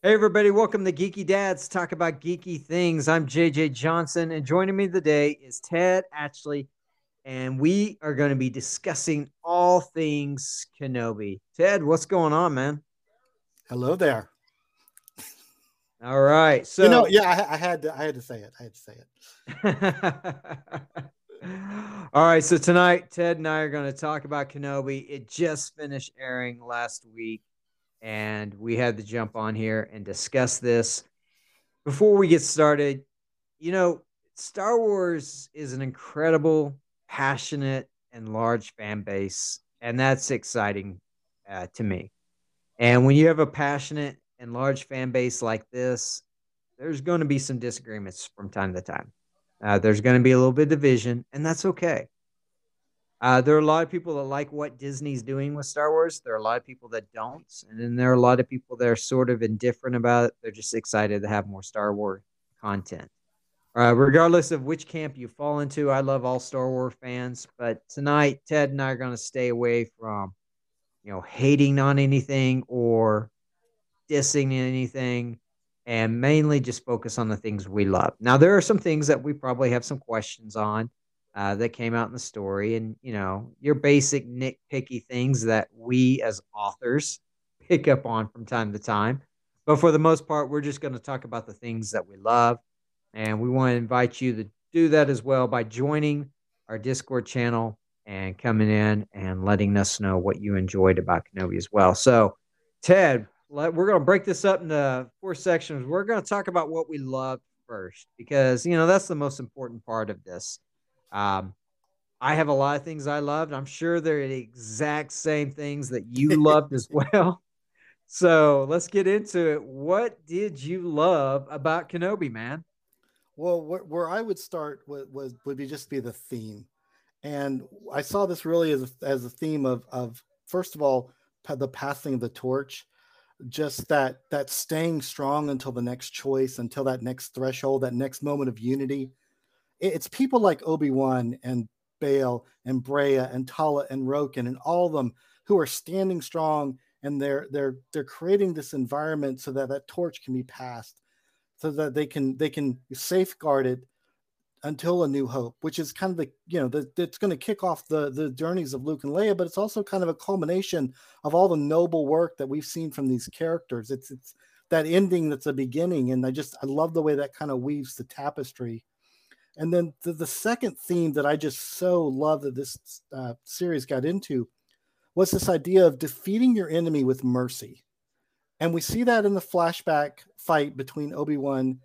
Hey, everybody, welcome to Geeky Dads, talk about geeky things. I'm JJ Johnson, and joining me today is Ted Atchley, and we are going to be discussing all things Kenobi. Ted, what's going on, man? Hello there. All right. So, you know, yeah, I, I had to, I had to say it. I had to say it. all right. So, tonight, Ted and I are going to talk about Kenobi. It just finished airing last week and we had to jump on here and discuss this. Before we get started, you know, Star Wars is an incredible, passionate, and large fan base, and that's exciting uh, to me. And when you have a passionate and large fan base like this, there's going to be some disagreements from time to time. Uh, there's going to be a little bit of division, and that's okay. Uh, there are a lot of people that like what Disney's doing with Star Wars. There are a lot of people that don't, and then there are a lot of people that are sort of indifferent about it. They're just excited to have more Star Wars content. Uh, regardless of which camp you fall into, I love all Star Wars fans. But tonight, Ted and I are going to stay away from, you know, hating on anything or dissing anything, and mainly just focus on the things we love. Now, there are some things that we probably have some questions on uh, that came out in the story, and you know your basic nitpicky things that we as authors pick up on from time to time. But for the most part, we're just going to talk about the things that we love, and we want to invite you to do that as well by joining our Discord channel and coming in and letting us know what you enjoyed about Kenobi as well. So, Ted, we're going to break this up into four sections. We're going to talk about what we love first because you know that's the most important part of this. Um, I have a lot of things I loved. I'm sure they're the exact same things that you loved as well. So let's get into it. What did you love about Kenobi, man? Well, where, where I would start would, was would be just be the theme, and I saw this really as a, as a theme of of first of all the passing of the torch, just that that staying strong until the next choice, until that next threshold, that next moment of unity it's people like Obi-Wan and Bail and Breha and Tala and Roken and all of them who are standing strong and they're they're they're creating this environment so that that torch can be passed so that they can they can safeguard it until a new hope which is kind of the you know the, it's going to kick off the the journeys of luke and leia but it's also kind of a culmination of all the noble work that we've seen from these characters. It's it's that ending that's a beginning and i just i love the way that kind of weaves the tapestry and then the, the second theme that I just so love that this uh, series got into was this idea of defeating your enemy with mercy. And we see that in the flashback fight between Obi Wan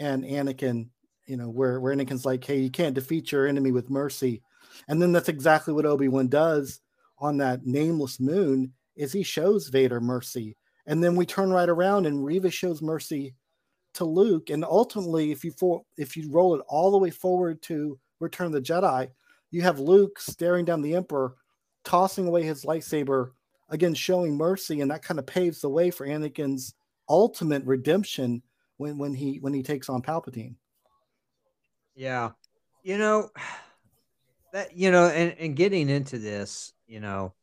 and Anakin, you know, where, where Anakin's like, hey, you can't defeat your enemy with mercy. And then that's exactly what Obi Wan does on that nameless moon is he shows Vader mercy. And then we turn right around and Reva shows mercy to Luke, and ultimately, if you for, if you roll it all the way forward to Return of the Jedi, you have Luke staring down the Emperor, tossing away his lightsaber, again showing mercy, and that kind of paves the way for Anakin's ultimate redemption when when he when he takes on Palpatine. Yeah, you know that you know, and and getting into this, you know,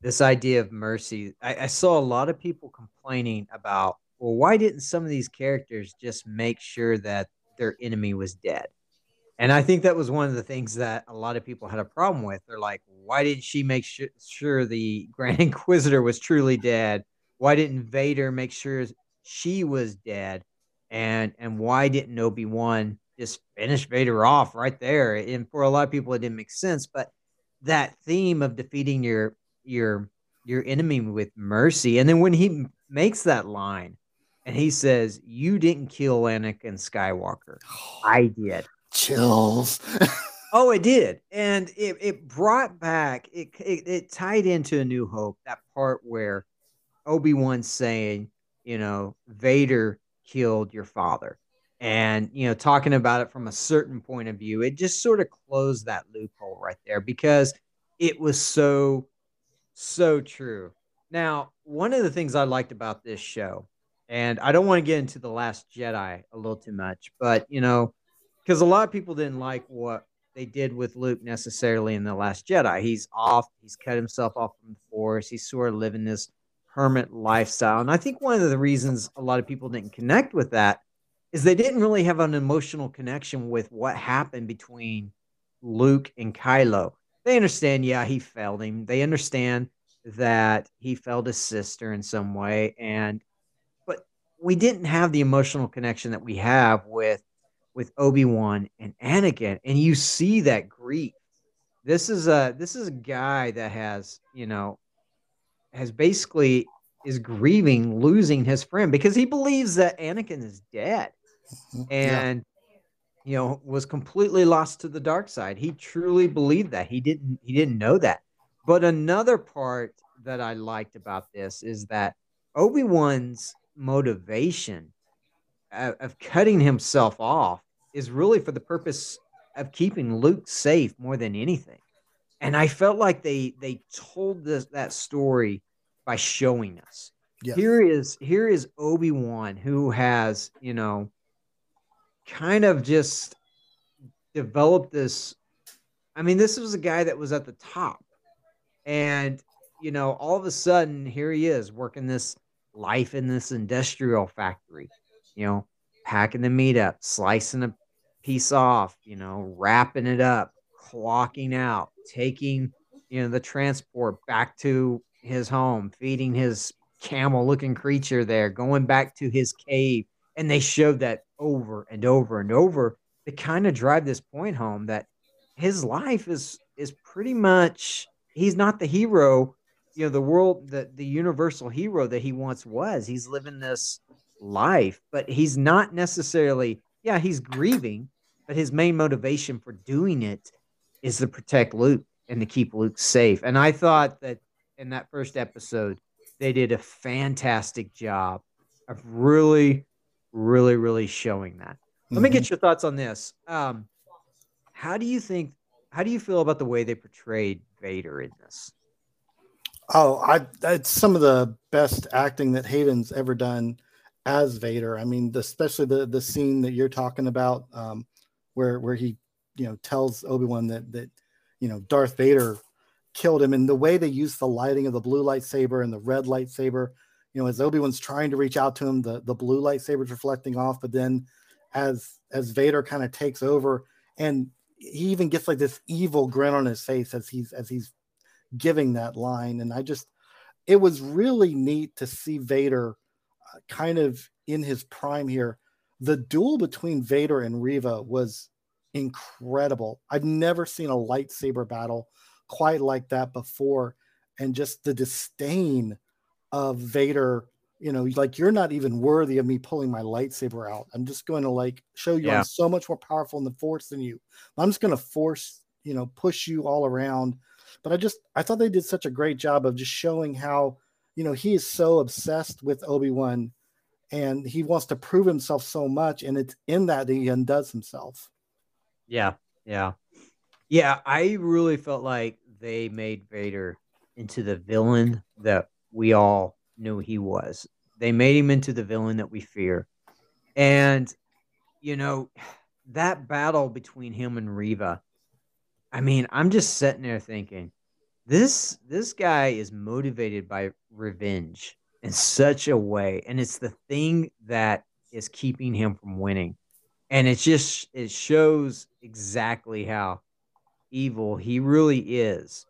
this idea of mercy, I, I saw a lot of people complaining about well, why didn't some of these characters just make sure that their enemy was dead? And I think that was one of the things that a lot of people had a problem with. They're like, why didn't she make sure, sure the Grand Inquisitor was truly dead? Why didn't Vader make sure she was dead? And and why didn't Obi Wan just finish Vader off right there? And for a lot of people, it didn't make sense. But that theme of defeating your your your enemy with mercy, and then when he makes that line, and he says, "You didn't kill Anakin Skywalker. I did." Chills. oh, it did, and it, it brought back it, it. It tied into A New Hope that part where Obi Wan saying, "You know, Vader killed your father," and you know, talking about it from a certain point of view. It just sort of closed that loophole right there because it was so, so true. Now, one of the things I liked about this show and I don't want to get into the Last Jedi a little too much, but you know, because a lot of people didn't like what they did with Luke necessarily in the Last Jedi. He's off. He's cut himself off from the Force. He's sort of living this hermit lifestyle. And I think one of the reasons a lot of people didn't connect with that is they didn't really have an emotional connection with what happened between Luke and Kylo. They understand, yeah, he failed him. They understand that he failed his sister in some way. And we didn't have the emotional connection that we have with with Obi-Wan and Anakin. And you see that grief. This is a this is a guy that has, you know, has basically is grieving losing his friend because he believes that Anakin is dead. Mm-hmm. And yeah. you know, was completely lost to the dark side. He truly believed that. He didn't he didn't know that. But another part that I liked about this is that Obi-Wan's motivation of, of cutting himself off is really for the purpose of keeping Luke safe more than anything and I felt like they they told this that story by showing us. Yes. Here is here is Obi Wan who has you know kind of just developed this. I mean, this was a guy that was at the top, and you know, all of a sudden, here he is working this life in this industrial factory. You know, packing the meat up, slicing a piece off, you know, wrapping it up, clocking out, taking you know the transport back to his home, feeding his camel looking creature there, going back to his cave. And they showed that over and over and over to kind of drive this point home that his life is is pretty much he's not the hero, you know, the world the the universal hero that he once was. He's living this life, but he's not necessarily, yeah, he's grieving, but his main motivation for doing it is to protect Luke and to keep Luke safe. And I thought that in that first episode, they did a fantastic job of really, really, really showing that. Let mm-hmm. me get your thoughts on this. Um, how do you think? How do you feel about the way they portrayed Vader in this? Oh, I that's some of the best acting that Hayden's ever done as Vader. I mean, especially the the scene that you're talking about, um, where where he you know tells Obi-Wan that that you know Darth Vader killed him and the way they use the lighting of the blue lightsaber and the red lightsaber you know as Obi-Wan's trying to reach out to him the the blue lightsaber's reflecting off but then as as Vader kind of takes over and he even gets like this evil grin on his face as he's as he's giving that line and I just it was really neat to see Vader uh, kind of in his prime here the duel between Vader and Reva was incredible. I've never seen a lightsaber battle quite like that before. And just the disdain of Vader, you know, like you're not even worthy of me pulling my lightsaber out. I'm just going to like show you yeah. I'm so much more powerful in the force than you. I'm just going to force, you know, push you all around. But I just I thought they did such a great job of just showing how, you know, he is so obsessed with Obi-Wan and he wants to prove himself so much and it's in that he undoes himself yeah, yeah, yeah. I really felt like they made Vader into the villain that we all knew he was. They made him into the villain that we fear, and you know that battle between him and Reva. I mean, I'm just sitting there thinking, this this guy is motivated by revenge in such a way, and it's the thing that is keeping him from winning. And it just it shows exactly how evil he really is.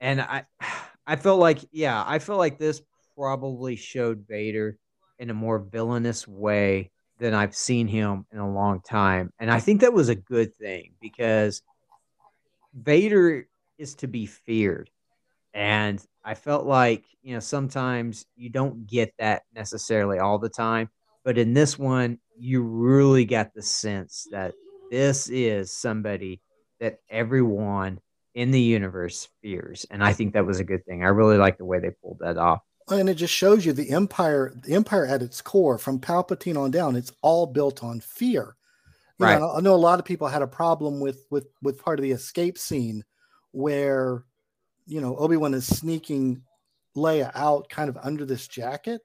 And i i felt like yeah i felt like this probably showed vader in a more villainous way than i've seen him in a long time. And i think that was a good thing because vader is to be feared and i felt like you know sometimes you don't get that necessarily all the time but in this one, you really got the sense that this is somebody that everyone in the universe fears. And I think that was a good thing. I really like the way they pulled that off. And it just shows you the empire, the empire at its core, from Palpatine on down, it's all built on fear. You right. Know, I know a lot of people had a problem with with with part of the escape scene where you know Obi-Wan is sneaking Leia out kind of under this jacket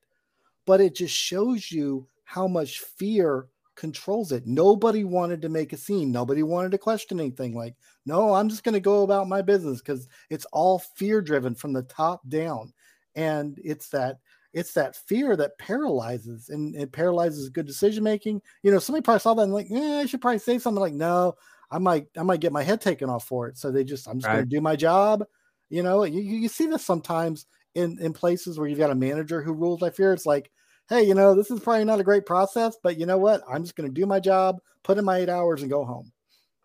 but it just shows you how much fear controls it. Nobody wanted to make a scene. Nobody wanted to question anything. Like, no, I'm just going to go about my business because it's all fear driven from the top down. and it's that it's that fear that paralyzes and it paralyzes good decision making. You know, somebody probably saw that and like, yeah, I should probably say something like, no, I might, I might get my head taken off for it. So they just, I'm just right. going to do my job. You know, you, you see this sometimes in, in places where you've got a manager who rules by fear. It's like, hey, you know, this is probably not a great process, but you know what? I'm just going to do my job, put in my eight hours and go home.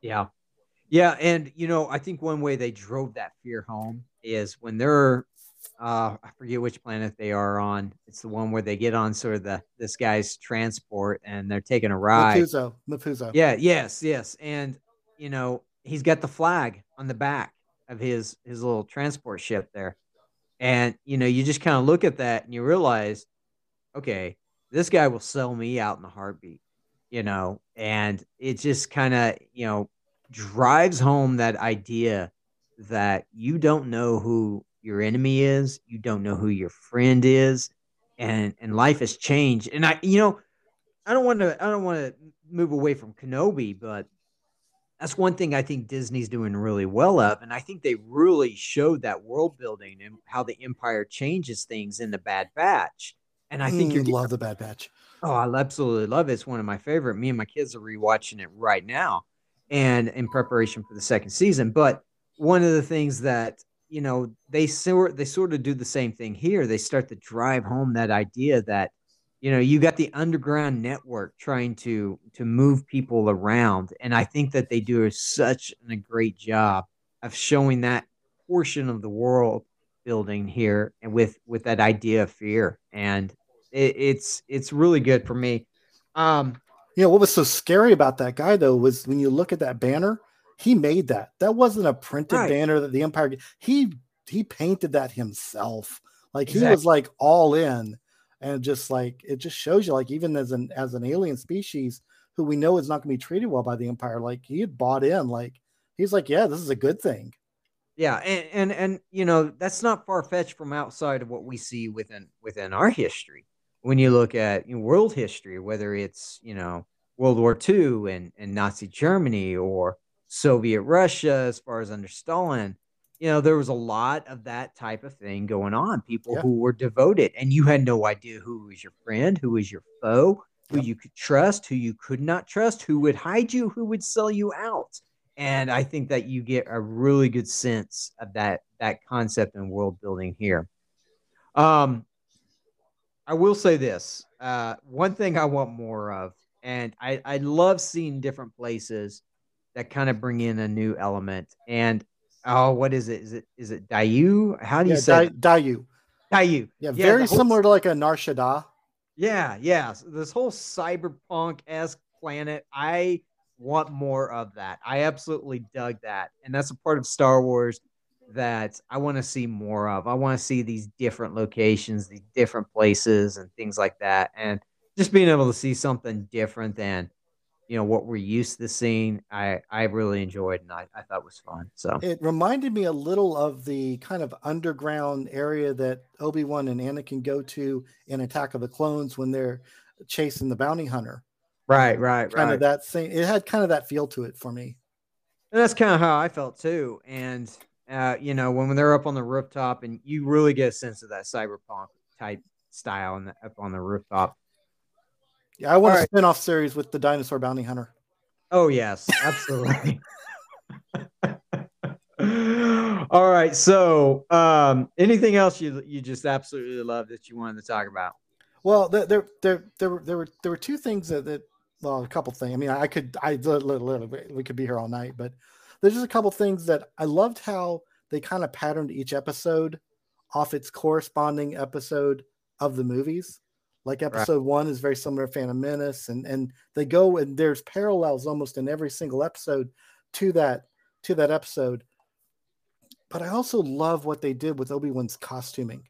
Yeah. Yeah. And, you know, I think one way they drove that fear home is when they're uh, I forget which planet they are on. It's the one where they get on sort of the this guy's transport and they're taking a ride. Mapuzo, Mapuzo. Yeah, yes, yes, and you know he's got the flag on the back of his his little transport ship there, and you know you just kind of look at that and you realize, okay, this guy will sell me out in a heartbeat, you know, and it just kind of you know drives home that idea that you don't know who your enemy is, you don't know who your friend is, and and life has changed. And I, you know, I don't want to I don't want to move away from Kenobi, but that's one thing I think Disney's doing really well of, and I think they really showed that world building and how the Empire changes things in the Bad Batch. And I think mm, you love the Bad Batch. Oh, I absolutely love it. It's one of my favorite. Me and my kids are rewatching it right now, and in preparation for the second season. But one of the things that you know they sort they sort of do the same thing here. They start to drive home that idea that you know you got the underground network trying to to move people around. And i think that they do such a great job of showing that portion of the world building here and with with that idea of fear. And it, it's it's really good for me. Um you know what was so scary about that guy though was when you look at that banner he made that. That wasn't a printed right. banner that the Empire. He he painted that himself. Like exactly. he was like all in, and just like it just shows you like even as an as an alien species who we know is not going to be treated well by the Empire, like he had bought in. Like he's like, yeah, this is a good thing. Yeah, and and and you know that's not far fetched from outside of what we see within within our history. When you look at you know, world history, whether it's you know World War II and and Nazi Germany or Soviet Russia, as far as under Stalin, you know, there was a lot of that type of thing going on. People yeah. who were devoted, and you had no idea who was your friend, who was your foe, who you could trust, who you could not trust, who would hide you, who would sell you out. And I think that you get a really good sense of that that concept and world building here. Um, I will say this: uh, one thing I want more of, and I I love seeing different places that kind of bring in a new element. And oh, what is it? Is it is it Daiyu? How do you yeah, say Di- Daiyu? Daiyu. Yeah, yeah very whole, similar to like a Nar Shaddaa. Yeah, yeah. So this whole cyberpunk esque planet, I want more of that. I absolutely dug that, and that's a part of Star Wars that I want to see more of. I want to see these different locations, these different places, and things like that, and just being able to see something different than you know what we're used to seeing i i really enjoyed and i, I thought was fun so. It reminded me a little of the kind of underground area that obi-wan and anakin go to in attack of the clones when they're chasing the bounty hunter. Right right kind right. of that same it had kind of that feel to it for me. And that's kind of how i felt too and uh, you know when, when they're up on the rooftop and you really get a sense of that cyberpunk type style and up on the rooftop yeah, I want All a right. spin-off series with the dinosaur bounty hunter. Oh yes, absolutely. All right. So, um, anything else you you just absolutely love that you wanted to talk about? Well, there there there there were there were there were two things that, that well, a couple things. I mean, I could I literally we could be here all night, but there's just a couple things that I loved how they kind of patterned each episode off its corresponding episode of the movies. Like episode right. one is very similar to Phantom Menace, and and they go and there's parallels almost in every single episode to that to that episode. But I also love what they did with Obi Wan's costuming.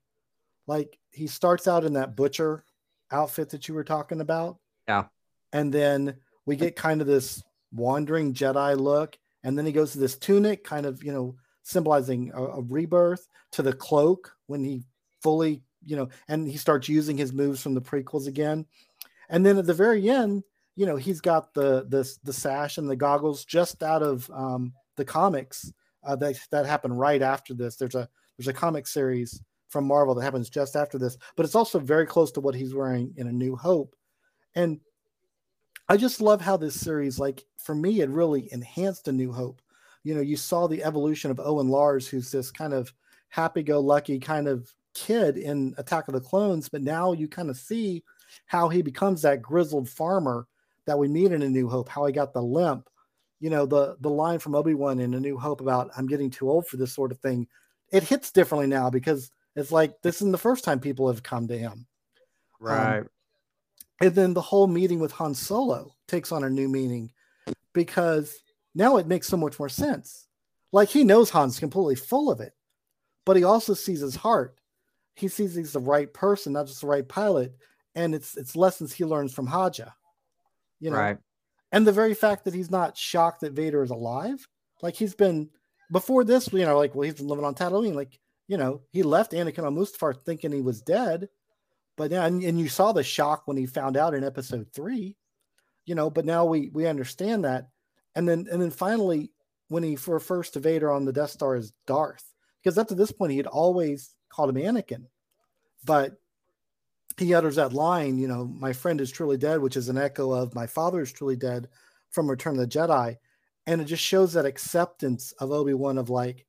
Like he starts out in that butcher outfit that you were talking about, yeah, and then we get kind of this wandering Jedi look, and then he goes to this tunic, kind of you know symbolizing a, a rebirth, to the cloak when he fully you know, and he starts using his moves from the prequels again. And then at the very end, you know, he's got the the the sash and the goggles just out of um, the comics uh, that that happened right after this. There's a there's a comic series from Marvel that happens just after this, but it's also very close to what he's wearing in A New Hope. And I just love how this series, like for me, it really enhanced A New Hope. You know, you saw the evolution of Owen Lars, who's this kind of happy-go-lucky kind of kid in Attack of the Clones, but now you kind of see how he becomes that grizzled farmer that we meet in A New Hope, how he got the limp. You know, the the line from Obi-Wan in A New Hope about I'm getting too old for this sort of thing, it hits differently now because it's like this isn't the first time people have come to him. Right. Um, and then the whole meeting with Han Solo takes on a new meaning because now it makes so much more sense. Like he knows Han's completely full of it, but he also sees his heart. He sees he's the right person, not just the right pilot, and it's it's lessons he learns from Haja. You know, right. and the very fact that he's not shocked that Vader is alive, like he's been before this, you know, like well, he's been living on Tatooine, like you know, he left Anakin on Mustafar thinking he was dead, but now and, and you saw the shock when he found out in Episode three, you know. But now we we understand that, and then and then finally when he refers to Vader on the Death Star as Darth, because up to this point he had always called him Anakin, but he utters that line, you know, my friend is truly dead, which is an echo of my father is truly dead from Return of the Jedi. And it just shows that acceptance of Obi-Wan of like,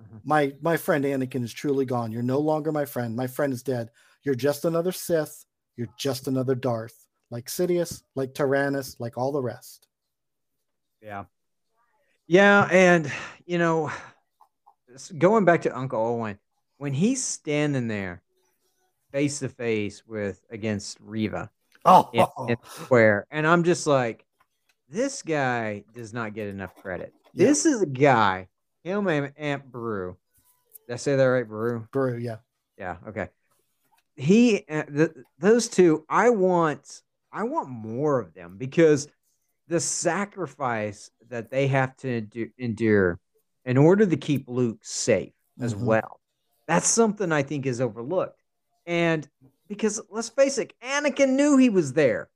mm-hmm. my my friend Anakin is truly gone. You're no longer my friend. My friend is dead. You're just another Sith. You're just another Darth, like Sidious, like Tyrannus, like all the rest. Yeah. Yeah. And, you know, going back to Uncle Owen, when he's standing there face to face with against Reva. oh, in, in square. And I'm just like, this guy does not get enough credit. Yeah. This is a guy, him and Aunt Beru. Did I say that right? Brew? Brew, yeah. Yeah, okay. He uh, th- those two, I want I want more of them because the sacrifice that they have to endure in order to keep Luke safe as mm-hmm. well. That's something I think is overlooked. And because let's face it, Anakin knew he was there.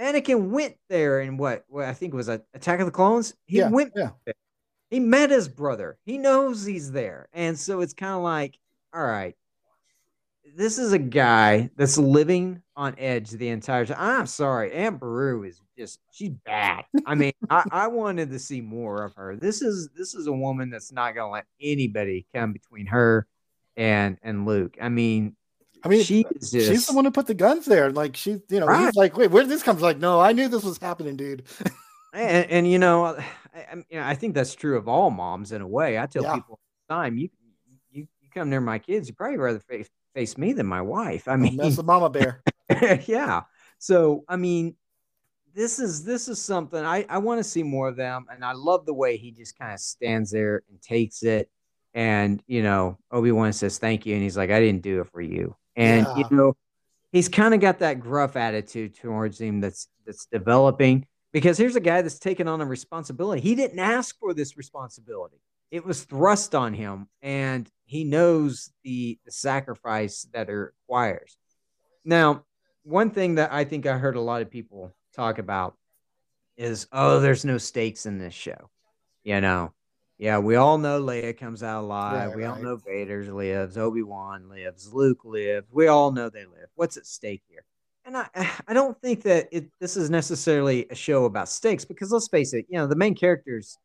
Anakin went there and what, what I think was a Attack of the Clones. He yeah, went yeah. There. He met his brother. He knows he's there. And so it's kind of like, all right, this is a guy that's living on edge the entire time. I'm sorry, Aunt Beru is just she's bad. I mean, I, I wanted to see more of her. This is this is a woman that's not gonna let anybody come between her and and Luke. I mean, I mean, she just, she's the one who put the guns there. Like she's, you know, right. he's like, wait, where did this come? from? Like, no, I knew this was happening, dude. and, and, you know, I, I, I think that's true of all moms in a way. I tell yeah. people all the time, you, you, you come near my kids, you probably rather face, face me than my wife. I mean, that's the mama bear. yeah. So, I mean, this is this is something I, I want to see more of them, and I love the way he just kind of stands there and takes it. And you know, Obi Wan says thank you, and he's like, "I didn't do it for you." And yeah. you know, he's kind of got that gruff attitude towards him that's that's developing because here's a guy that's taken on a responsibility. He didn't ask for this responsibility. It was thrust on him, and he knows the, the sacrifice that it requires. Now, one thing that I think I heard a lot of people talk about is, oh, there's no stakes in this show. You know, yeah, we all know Leia comes out alive. Right, we right. all know Vader lives, Obi Wan lives, Luke lives. We all know they live. What's at stake here? And I, I don't think that it, this is necessarily a show about stakes because let's face it, you know, the main character's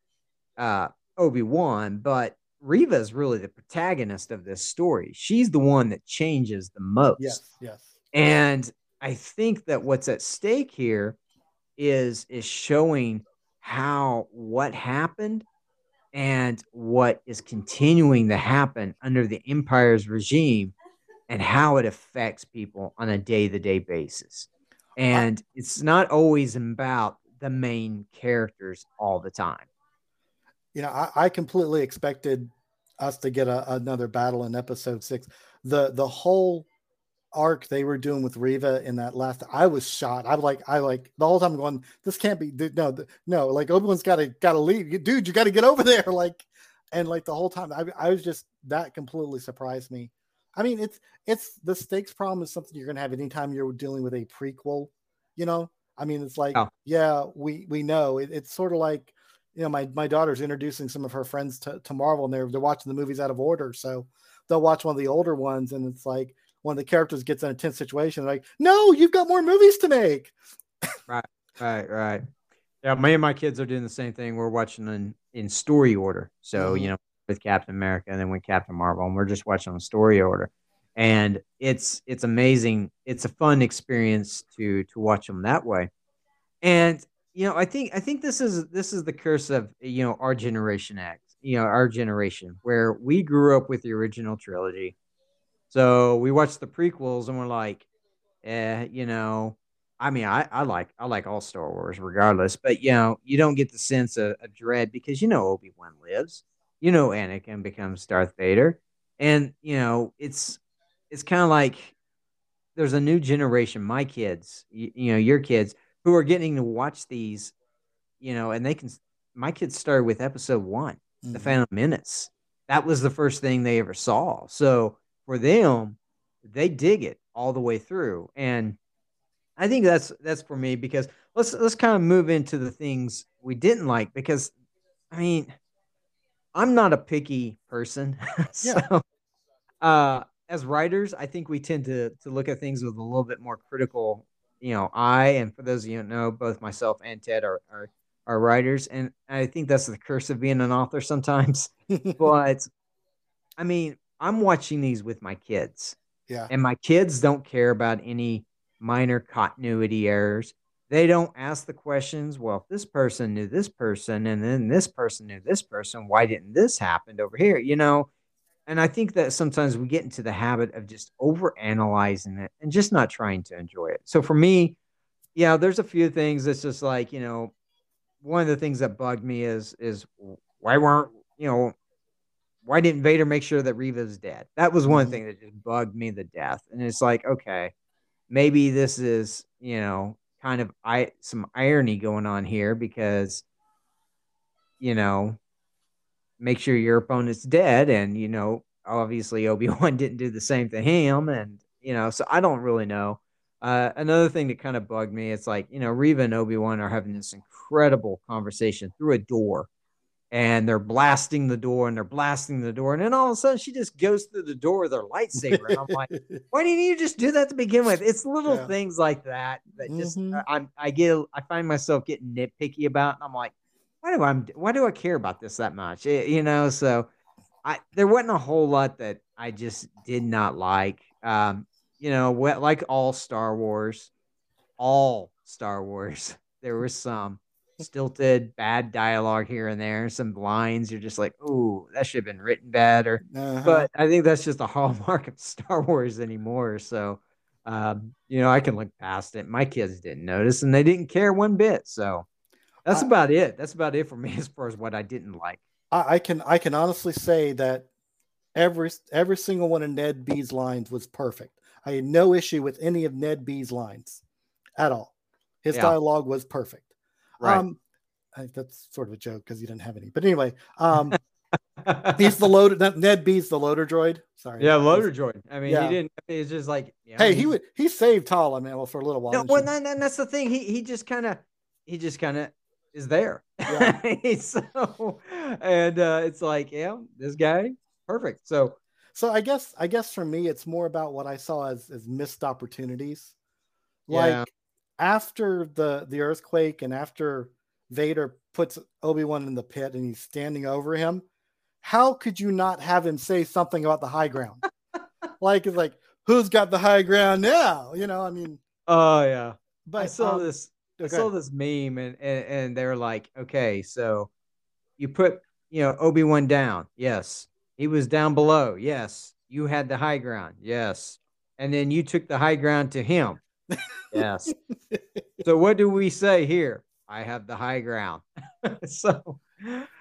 uh, Obi Wan, but Reva is really the protagonist of this story. She's the one that changes the most. Yes, yes. And I think that what's at stake here is is showing how what happened and what is continuing to happen under the empire's regime and how it affects people on a day-to-day basis. And it's not always about the main characters all the time. You know i, I completely expected us to get a, another battle in episode six. The the whole arc they were doing with Reva in that last, I was shot. I was like, I like the whole time going, this can't be, no, no, like Obi Wan's got to, got to leave, dude. You got to get over there, like, and like the whole time, I, I was just that completely surprised me. I mean, it's it's the stakes problem is something you're gonna have anytime you're dealing with a prequel. You know, I mean, it's like, oh. yeah, we we know it, it's sort of like, you know, my my daughter's introducing some of her friends to, to Marvel, and they're they're watching the movies out of order, so they'll watch one of the older ones, and it's like one of the characters gets in a tense situation, like, no, you've got more movies to make. right, right, right. Yeah, me and my kids are doing the same thing. We're watching in in story order. So mm-hmm. you know, with Captain America, and then with Captain Marvel, and we're just watching on story order. And it's it's amazing. It's a fun experience to to watch them that way. And you know, I think I think this is this is the curse of you know our generation X. You know, our generation where we grew up with the original trilogy. So we watched the prequels and we're like, eh, you know, I mean, I, I like I like all Star Wars regardless, but you know, you don't get the sense of, of dread because you know Obi Wan lives, you know Anakin becomes Darth Vader, and you know it's it's kind of like there's a new generation, my kids, you, you know, your kids who are getting to watch these, you know, and they can. My kids started with Episode One, mm-hmm. The Phantom Menace. That was the first thing they ever saw. So for them, they dig it all the way through, and I think that's that's for me because let's let's kind of move into the things we didn't like because I mean I'm not a picky person. so yeah. uh as writers, I think we tend to to look at things with a little bit more critical, you know, eye. And for those of you who know, both myself and Ted are are, are writers, and I think that's the curse of being an author sometimes. but I mean, I'm watching these with my kids. Yeah. And my kids don't care about any minor continuity errors. They don't ask the questions, well, if this person knew this person and then this person knew this person, why didn't this happen over here? You know, and I think that sometimes we get into the habit of just over analyzing it and just not trying to enjoy it. So for me, yeah, there's a few things that's just like, you know, one of the things that bugged me is is why weren't, you know, why didn't Vader make sure that Reva's dead? That was one mm-hmm. thing that just bugged me to death. And it's like, okay, maybe this is you know kind of I some irony going on here because you know make sure your opponent's dead and you know obviously Obi-Wan didn't do the same to him and you know so I don't really know. Uh, another thing that kind of bugged me, it's like, you know, Reva and Obi-Wan are having this incredible conversation through a door and they're blasting the door and they're blasting the door. And then all of a sudden she just goes through the door with her lightsaber. And I'm like, why didn't you just do that to begin with? It's little yeah. things like that that just mm-hmm. I, I get I find myself getting nitpicky about. And I'm like, why do I why do I care about this that much? It, you know, so I there wasn't a whole lot that I just did not like. Um, you know, what like all Star Wars, all Star Wars, there were some stilted, bad dialogue here and there, some lines you're just like, oh, that should have been written better. Uh-huh. But I think that's just a hallmark of Star Wars anymore. So, um, you know, I can look past it. My kids didn't notice and they didn't care one bit. So that's about it. That's about it for me as far as what I didn't like. I, I can I can honestly say that every every single one of Ned B's lines was perfect. I had no issue with any of Ned B's lines at all. His yeah. dialogue was perfect. Right. Um, I, that's sort of a joke because he didn't have any. But anyway, um, he's the loader. Ned B's the loader droid. Sorry. Yeah, loader droid. I mean, yeah. he didn't. It's just like. You know, hey, he would. He saved Tala, man. Well, for a little while. No, well, and that's the thing. He he just kind of he just kind of is there. Yeah. so, and uh, it's like, yeah, this guy, perfect. So, so I guess I guess for me, it's more about what I saw as as missed opportunities. Like yeah after the the earthquake and after Vader puts Obi-Wan in the pit and he's standing over him, how could you not have him say something about the high ground? like it's like who's got the high ground now? You know, I mean Oh yeah. But I saw um, this I saw this meme and, and and they're like, okay, so you put you know Obi-Wan down. Yes. He was down below. Yes. You had the high ground. Yes. And then you took the high ground to him. Yes. so what do we say here? I have the high ground. so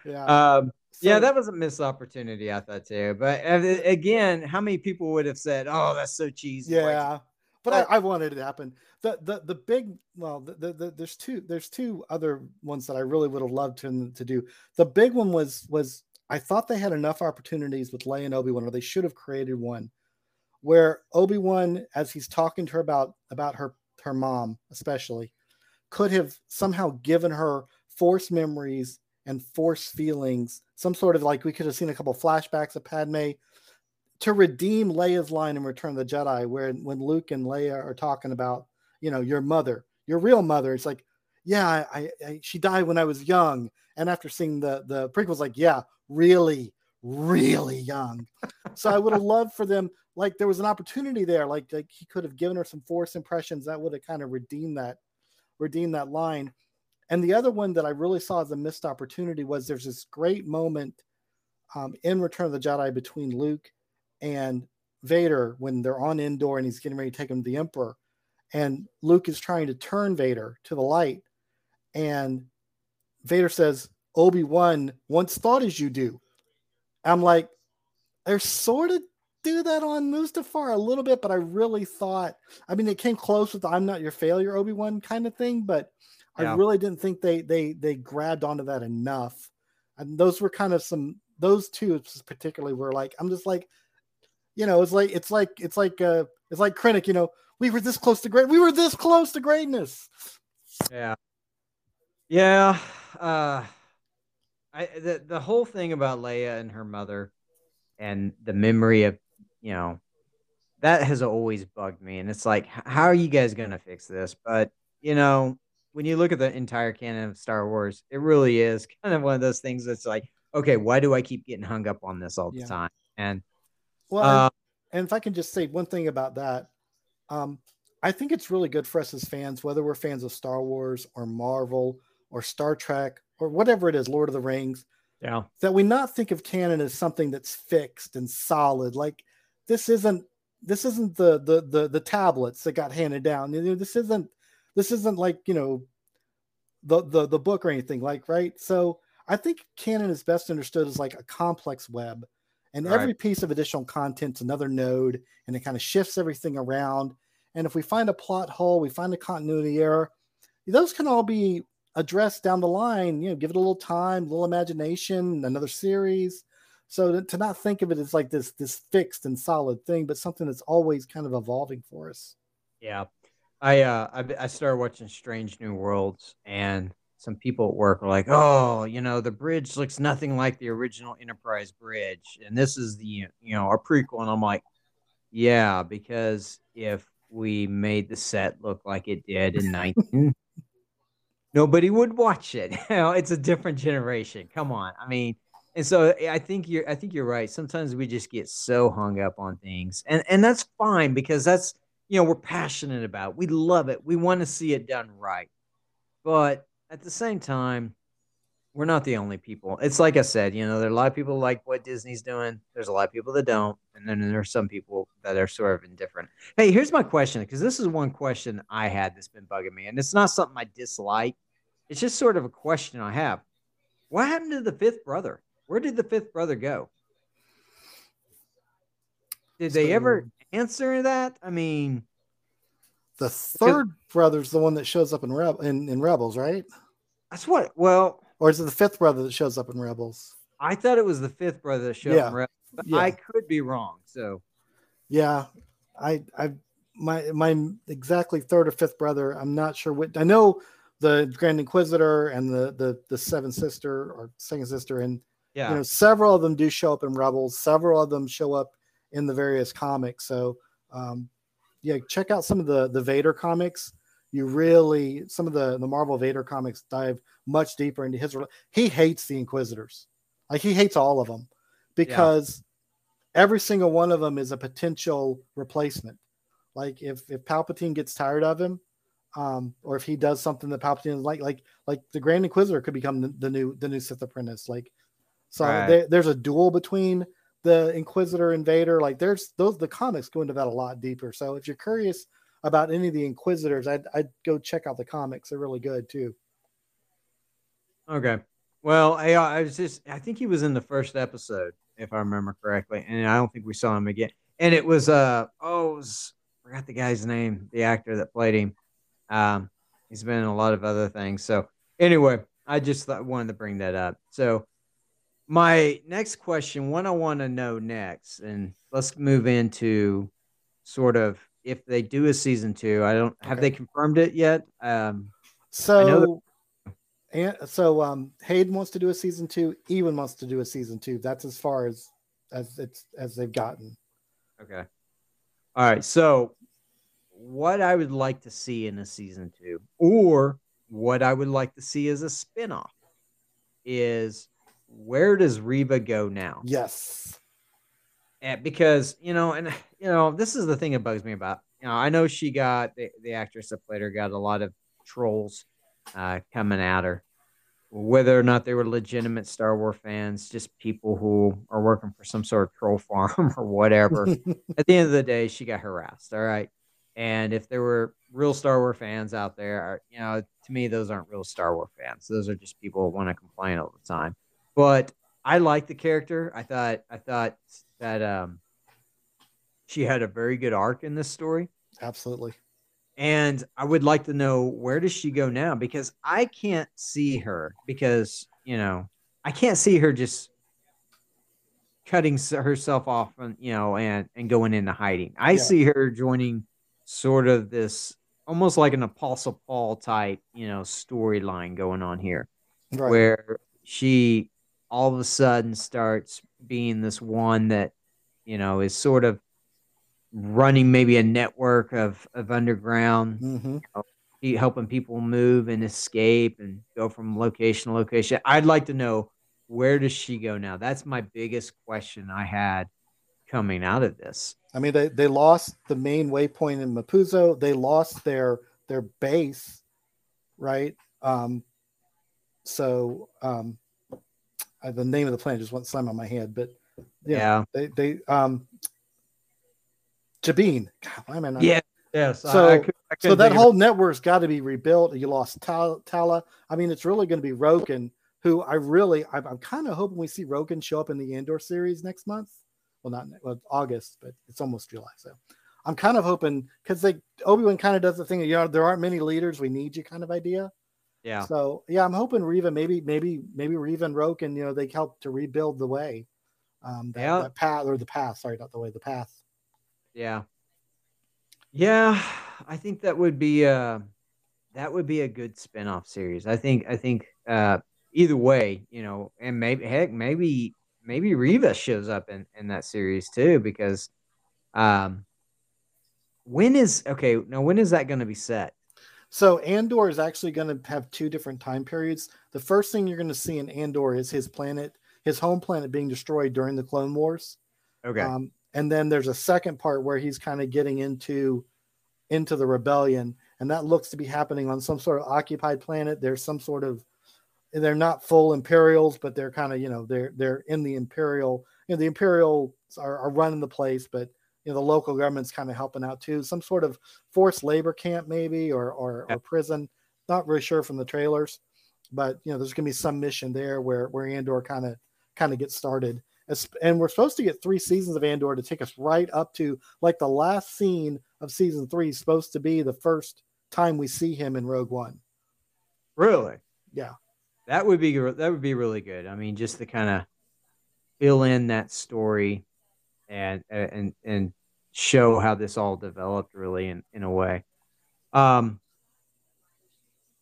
yeah. Um, so, yeah, that was a missed opportunity, I thought too. But uh, again, how many people would have said, "Oh, that's so cheesy"? Yeah, but I, I, wanted it to happen. The the the big well, the, the, the, there's two there's two other ones that I really would have loved to to do. The big one was was I thought they had enough opportunities with Leia and Obi Wan, or they should have created one where Obi Wan, as he's talking to her about about her her mom, especially, could have somehow given her force memories and force feelings, some sort of like we could have seen a couple flashbacks of Padme to redeem Leia's line in Return of the Jedi, where when Luke and Leia are talking about, you know, your mother, your real mother, it's like, yeah, I, I she died when I was young, and after seeing the the prequels, like, yeah, really, really young. so I would have loved for them, like, there was an opportunity there, like, like he could have given her some force impressions that would have kind of redeemed that, redeemed that line. And the other one that I really saw as a missed opportunity was there's this great moment um, in Return of the Jedi between Luke and Vader when they're on Endor and he's getting ready to take him to the Emperor. And Luke is trying to turn Vader to the light. And Vader says, Obi Wan once thought as you do. I'm like, they're sort of do that on Mustafar a little bit, but I really thought, I mean, it came close with the "I'm not your failure" Obi Wan kind of thing, but yeah. I really didn't think they they they grabbed onto that enough. And those were kind of some those two particularly were like, I'm just like, you know, it's like it's like it's like uh it's like Krennic, you know, we were this close to great, we were this close to greatness. Yeah, yeah. Uh, I the the whole thing about Leia and her mother, and the memory of you know, that has always bugged me, and it's like, how are you guys gonna fix this? But you know, when you look at the entire canon of Star Wars, it really is kind of one of those things that's like, okay, why do I keep getting hung up on this all the time? And well, uh, and if I can just say one thing about that, um, I think it's really good for us as fans, whether we're fans of Star Wars or Marvel or Star Trek or whatever it is, Lord of the Rings. Yeah. That we not think of canon as something that's fixed and solid. Like this isn't this isn't the the the, the tablets that got handed down. You know, this isn't this isn't like, you know, the the the book or anything like, right? So I think canon is best understood as like a complex web and right. every piece of additional content's another node, and it kind of shifts everything around. And if we find a plot hole, we find a continuity error, those can all be addressed down the line. You know, give it a little time, a little imagination, another series. So to, not think of it as like this this fixed and solid thing, but something that's always kind of evolving for us. Yeah, I uh I, I started watching Strange New Worlds, and some people at work were like, "Oh, you know, the bridge looks nothing like the original Enterprise bridge, and this is the you know our prequel." And I'm like, "Yeah, because if we made the set look like it did in 19, nobody would watch it. You know, it's a different generation. Come on, I mean." And so eh, I think you're I think you're right. Sometimes we just get so hung up on things. And and that's fine because that's you know, we're passionate about. It. We love it. We want to see it done right. But at the same time, we're not the only people. It's like I said, you know, there are a lot of people like what Disney's doing. There's a lot of people that don't, and then there are some people that are sort of indifferent. Hey, here's my question because this is one question I had that's been bugging me, and it's not something I dislike. It's just sort of a question I have. What happened to the fifth brother? Where did the fifth brother go? Did they ever answer that? I mean, the third brother's the one that shows up in, Reb- in in Rebels, right? That's what. Well, or is it the fifth brother that shows up in Rebels? I thought it was the fifth brother that showed yeah. up in Rebels, yeah. I could be wrong. So, yeah, I I my my exactly third or fifth brother. I'm not sure what. I know the Grand Inquisitor and the the the Seven Sister or Second Sister, and yeah, you know several of them do show up in Rebels. Several of them show up in the various comics. So um, yeah, check out some of the the Vader comics. You really some of the the Marvel Vader comics dive much deeper into his. He hates the Inquisitors, like he hates all of them, because yeah. every single one of them is a potential replacement. Like if if Palpatine gets tired of him, um, or if he does something that Palpatine like, like like the Grand Inquisitor could become the, the new the new Sith apprentice. Like, so right. they, there's a duel between the Inquisitor and Vader. Like there's those the comics go into that a lot deeper. So if you're curious about any of the Inquisitors, I'd I'd go check out the comics. They're really good too. Okay. Well, I, I was just I think he was in the first episode, if I remember correctly, and I don't think we saw him again. And it was uh oh, was, I forgot the guy's name, the actor that played him. Um, he's been in a lot of other things. So anyway, I just thought, wanted to bring that up. So my next question, what I want to know next, and let's move into sort of if they do a season two. I don't have they confirmed it yet. Um, so, and so um, Hayden wants to do a season two. Ewan wants to do a season two. That's as far as as it's as they've gotten. Okay. All right. So, what I would like to see in a season two, or what I would like to see as a spinoff, is where does Reva go now? Yes. Because you know, and you know, this is the thing that bugs me about. You know, I know she got the, the actress that played her got a lot of trolls uh, coming at her, whether or not they were legitimate Star Wars fans, just people who are working for some sort of troll farm or whatever. At the end of the day, she got harassed. All right. And if there were real Star Wars fans out there, you know, to me, those aren't real Star Wars fans. Those are just people who want to complain all the time. But I like the character. I thought I thought that um, she had a very good arc in this story. Absolutely. And I would like to know where does she go now because I can't see her because, you know, I can't see her just cutting herself off and, you know, and and going into hiding. I yeah. see her joining sort of this almost like an apostle Paul type, you know, storyline going on here. Right. Where she all of a sudden starts being this one that, you know, is sort of running maybe a network of of underground, mm-hmm. you know, helping people move and escape and go from location to location. I'd like to know where does she go now? That's my biggest question I had coming out of this. I mean, they, they lost the main waypoint in Mapuzo. They lost their their base, right? Um, so um, uh, the name of the planet just went slam on my head, but yeah, they they um Jabiim. God, why am I not? Yeah. Yes. So, I, I could, I so that whole network's got to be rebuilt. You lost Tala. I mean, it's really going to be Roken, who I really, I'm, I'm kind of hoping we see Roken show up in the Andor series next month. Well, not well, August, but it's almost July. So I'm kind of hoping because they Obi Wan kind of does the thing. You know, there aren't many leaders. We need you, kind of idea. Yeah. So yeah, I'm hoping Reva, maybe, maybe, maybe Reva and Roken, you know, they help to rebuild the way, um, that, yeah. that path or the path. Sorry, not the way, the path yeah. Yeah, I think that would be uh that would be a good spin-off series. I think I think uh either way, you know, and maybe heck maybe maybe Reva shows up in in that series too because um when is okay, now when is that going to be set? So Andor is actually going to have two different time periods. The first thing you're going to see in Andor is his planet, his home planet being destroyed during the Clone Wars. Okay. Um, and then there's a second part where he's kind of getting into into the rebellion and that looks to be happening on some sort of occupied planet there's some sort of they're not full imperials but they're kind of you know they're they're in the imperial you know the imperials are, are running the place but you know the local government's kind of helping out too some sort of forced labor camp maybe or or, or prison not really sure from the trailers but you know there's going to be some mission there where where andor kind of kind of gets started and we're supposed to get three seasons of Andor to take us right up to like the last scene of season three is supposed to be the first time we see him in Rogue One. Really? Yeah. That would be that would be really good. I mean, just to kind of fill in that story and and and show how this all developed really in, in a way. Um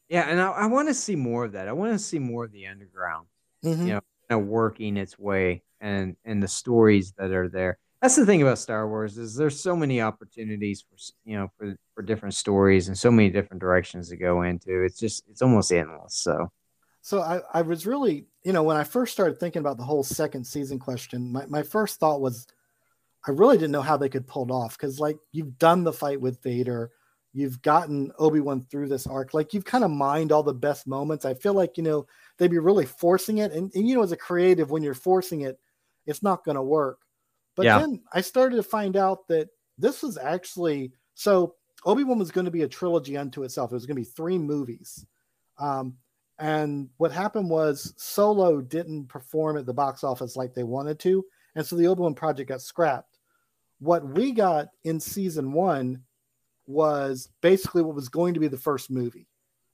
yeah, and I, I want to see more of that. I want to see more of the underground, mm-hmm. you know, kind of working its way and and the stories that are there. That's the thing about Star Wars is there's so many opportunities for you know for for different stories and so many different directions to go into. It's just it's almost endless. So, so I I was really you know when I first started thinking about the whole second season question, my my first thought was I really didn't know how they could pull it off because like you've done the fight with Vader, you've gotten Obi Wan through this arc, like you've kind of mined all the best moments. I feel like you know they'd be really forcing it, and, and you know as a creative when you're forcing it it's not going to work. But yeah. then I started to find out that this was actually so Obi Wan was going to be a trilogy unto itself. It was going to be three movies. Um, and what happened was Solo didn't perform at the box office like they wanted to. And so the Obi Wan project got scrapped. What we got in season one was basically what was going to be the first movie.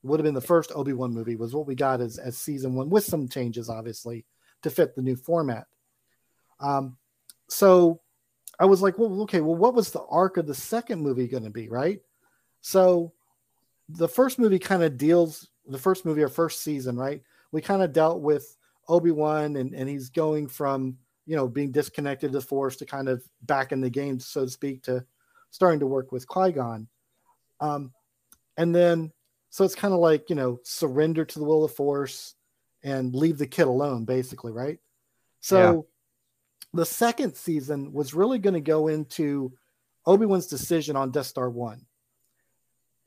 It would have been the first Obi Wan movie, was what we got as, as season one, with some changes, obviously, to fit the new format. Um, so I was like, well, okay, well, what was the arc of the second movie going to be, right? So the first movie kind of deals, the first movie, our first season, right? We kind of dealt with Obi Wan, and, and he's going from you know, being disconnected to the Force to kind of back in the game, so to speak, to starting to work with Qui Gon. Um, and then, so it's kind of like, you know, surrender to the will of the Force and leave the kid alone, basically, right? So yeah. the second season was really going to go into Obi Wan's decision on Death Star 1.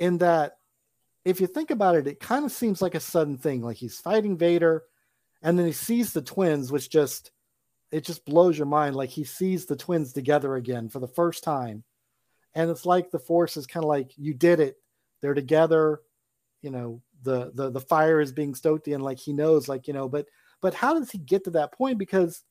In that, if you think about it, it kind of seems like a sudden thing. Like he's fighting Vader, and then he sees the twins, which just it just blows your mind. Like he sees the twins together again for the first time. And it's like the force is kind of like, you did it. They're together. You know, the the the fire is being stoked in, like he knows, like, you know, but but how does he get to that point? Because,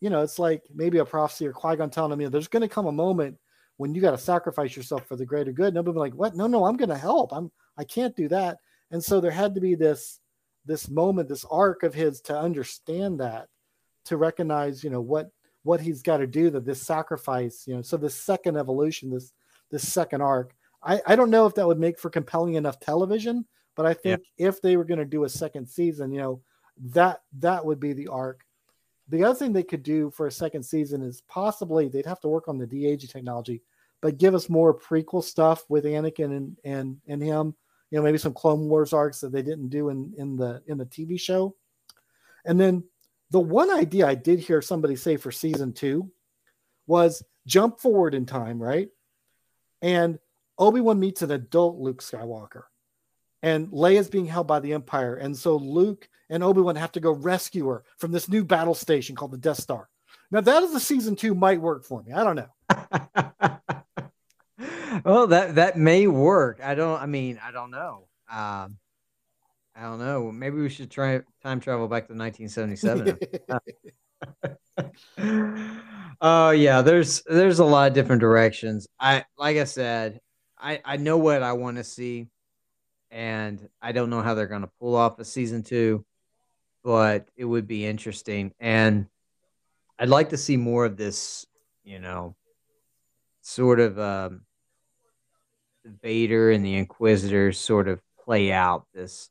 you know, it's like maybe a prophecy or Qui-Gon telling him, you know, there's gonna come a moment when you got to sacrifice yourself for the greater good. Nobody be like, what? No, no, I'm gonna help. I'm I can't do that. And so there had to be this this moment, this arc of his to understand that to recognize, you know, what what he's got to do that this sacrifice, you know, so this second evolution, this this second arc. I, I don't know if that would make for compelling enough television, but I think yeah. if they were going to do a second season, you know, that that would be the arc. The other thing they could do for a second season is possibly they'd have to work on the de-aging technology, but give us more prequel stuff with Anakin and and and him. You know, maybe some Clone Wars arcs that they didn't do in in the in the TV show. And then the one idea I did hear somebody say for season two was jump forward in time, right? And Obi Wan meets an adult Luke Skywalker, and Leia is being held by the Empire, and so Luke and Obi Wan have to go rescue her from this new battle station called the Death Star. Now that is a season two might work for me. I don't know. well, that that may work. I don't. I mean, I don't know. Um, I don't know. Maybe we should try time travel back to 1977. Oh uh, yeah, there's there's a lot of different directions. I like I said, I I know what I want to see, and I don't know how they're going to pull off a season two, but it would be interesting, and I'd like to see more of this. You know, sort of um, Vader and the Inquisitors sort of play out this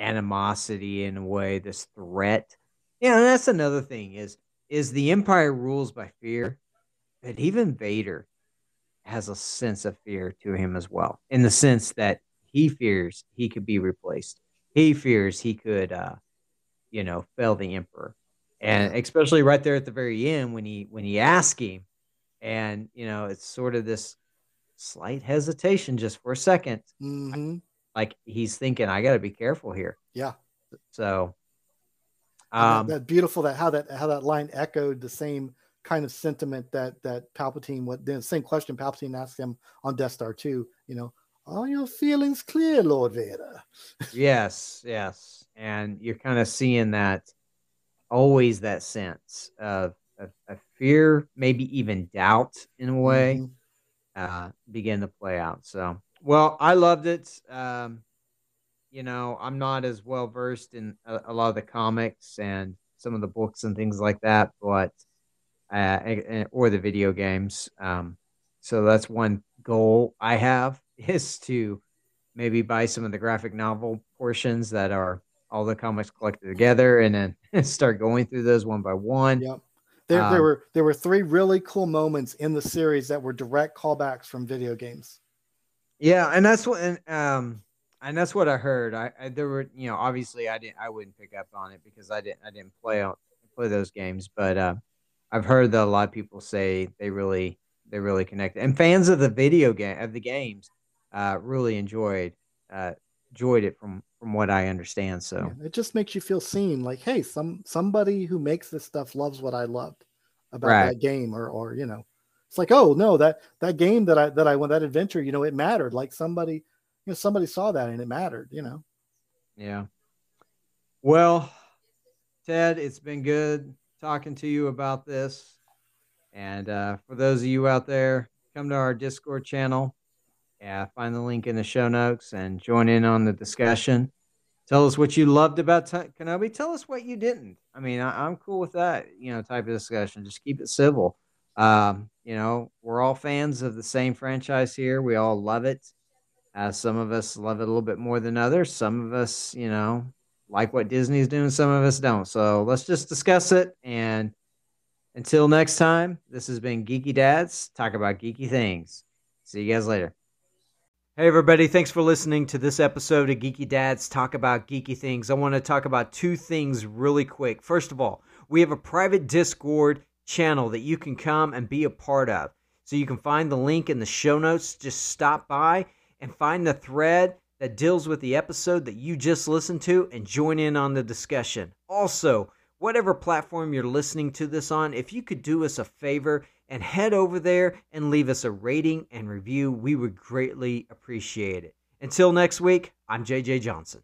animosity in a way, this threat. Yeah, and that's another thing is is the empire rules by fear, but even Vader has a sense of fear to him as well, in the sense that he fears he could be replaced. He fears he could, uh, you know, fail the emperor, and especially right there at the very end when he when he asks him, and you know, it's sort of this slight hesitation just for a 2nd mm-hmm like he's thinking, I got to be careful here. Yeah. So, um, that, that, beautiful that how that how that line echoed the same kind of sentiment that that Palpatine what the same question Palpatine asked him on Death Star 2, you know, are your feelings clear, Lord Vader? yes, yes. And you're kind of seeing that always that sense of, of, of fear, maybe even doubt in a way, mm-hmm. uh, begin to play out. So well, I loved it. Um, you know, I'm not as well versed in a, a, lot of the comics and some of the books and things like that, but uh, or the video games. Um, so that's one goal I have is to maybe buy some of the graphic novel portions that are all the comics collected together and then start going through those one by one. Yep. There, um, there were there were three really cool moments in the series that were direct callbacks from video games. Yeah, and that's what and um and that's what I heard. I, I, there were you know obviously I didn't I wouldn't pick up on it because I didn't I didn't play out play those games, but uh, I've heard that a lot of people say they really they really connected and fans of the video game of the games uh, really enjoyed uh, enjoyed it from from what I understand. So yeah, it just makes you feel seen. Like hey, some somebody who makes this stuff loves what I loved about right. that game, or or you know it's like, oh no, that that game that I that I went that adventure, you know, it mattered. Like somebody, you know, somebody saw that and it mattered, you know. Yeah. Well, Ted, it's been good talking to you about this. And uh, for those of you out there, come to our Discord channel. Yeah, find the link in the show notes and join in on the discussion. Tell us what you loved about T- Kenobi. Tell us what you didn't. I mean, I- I'm cool with that, you know, type of discussion. Just keep it civil. Um, you know, we're all fans of the same franchise here. We all love it. Uh, some of us love it a little bit more than others. Some of us, you know, like what Disney's doing. Some of us don't. So let's just discuss it and Until next time, this has been Geeky Dads talk about geeky things. See you guys later. Hey, everybody, thanks for listening to this episode of Geeky Dads Talk About Geeky Things. I want to talk about two things really quick. First of all, we have a private Discord channel that you can come and be a part of. So you can find the link in the show notes. Just stop by and find the thread that deals with the episode that you just listened to and join in on the discussion. Also, whatever platform you're listening to this on, if you could do us a favor and head over there and leave us a rating and review, we would greatly appreciate it. Until next week, I'm JJ Johnson.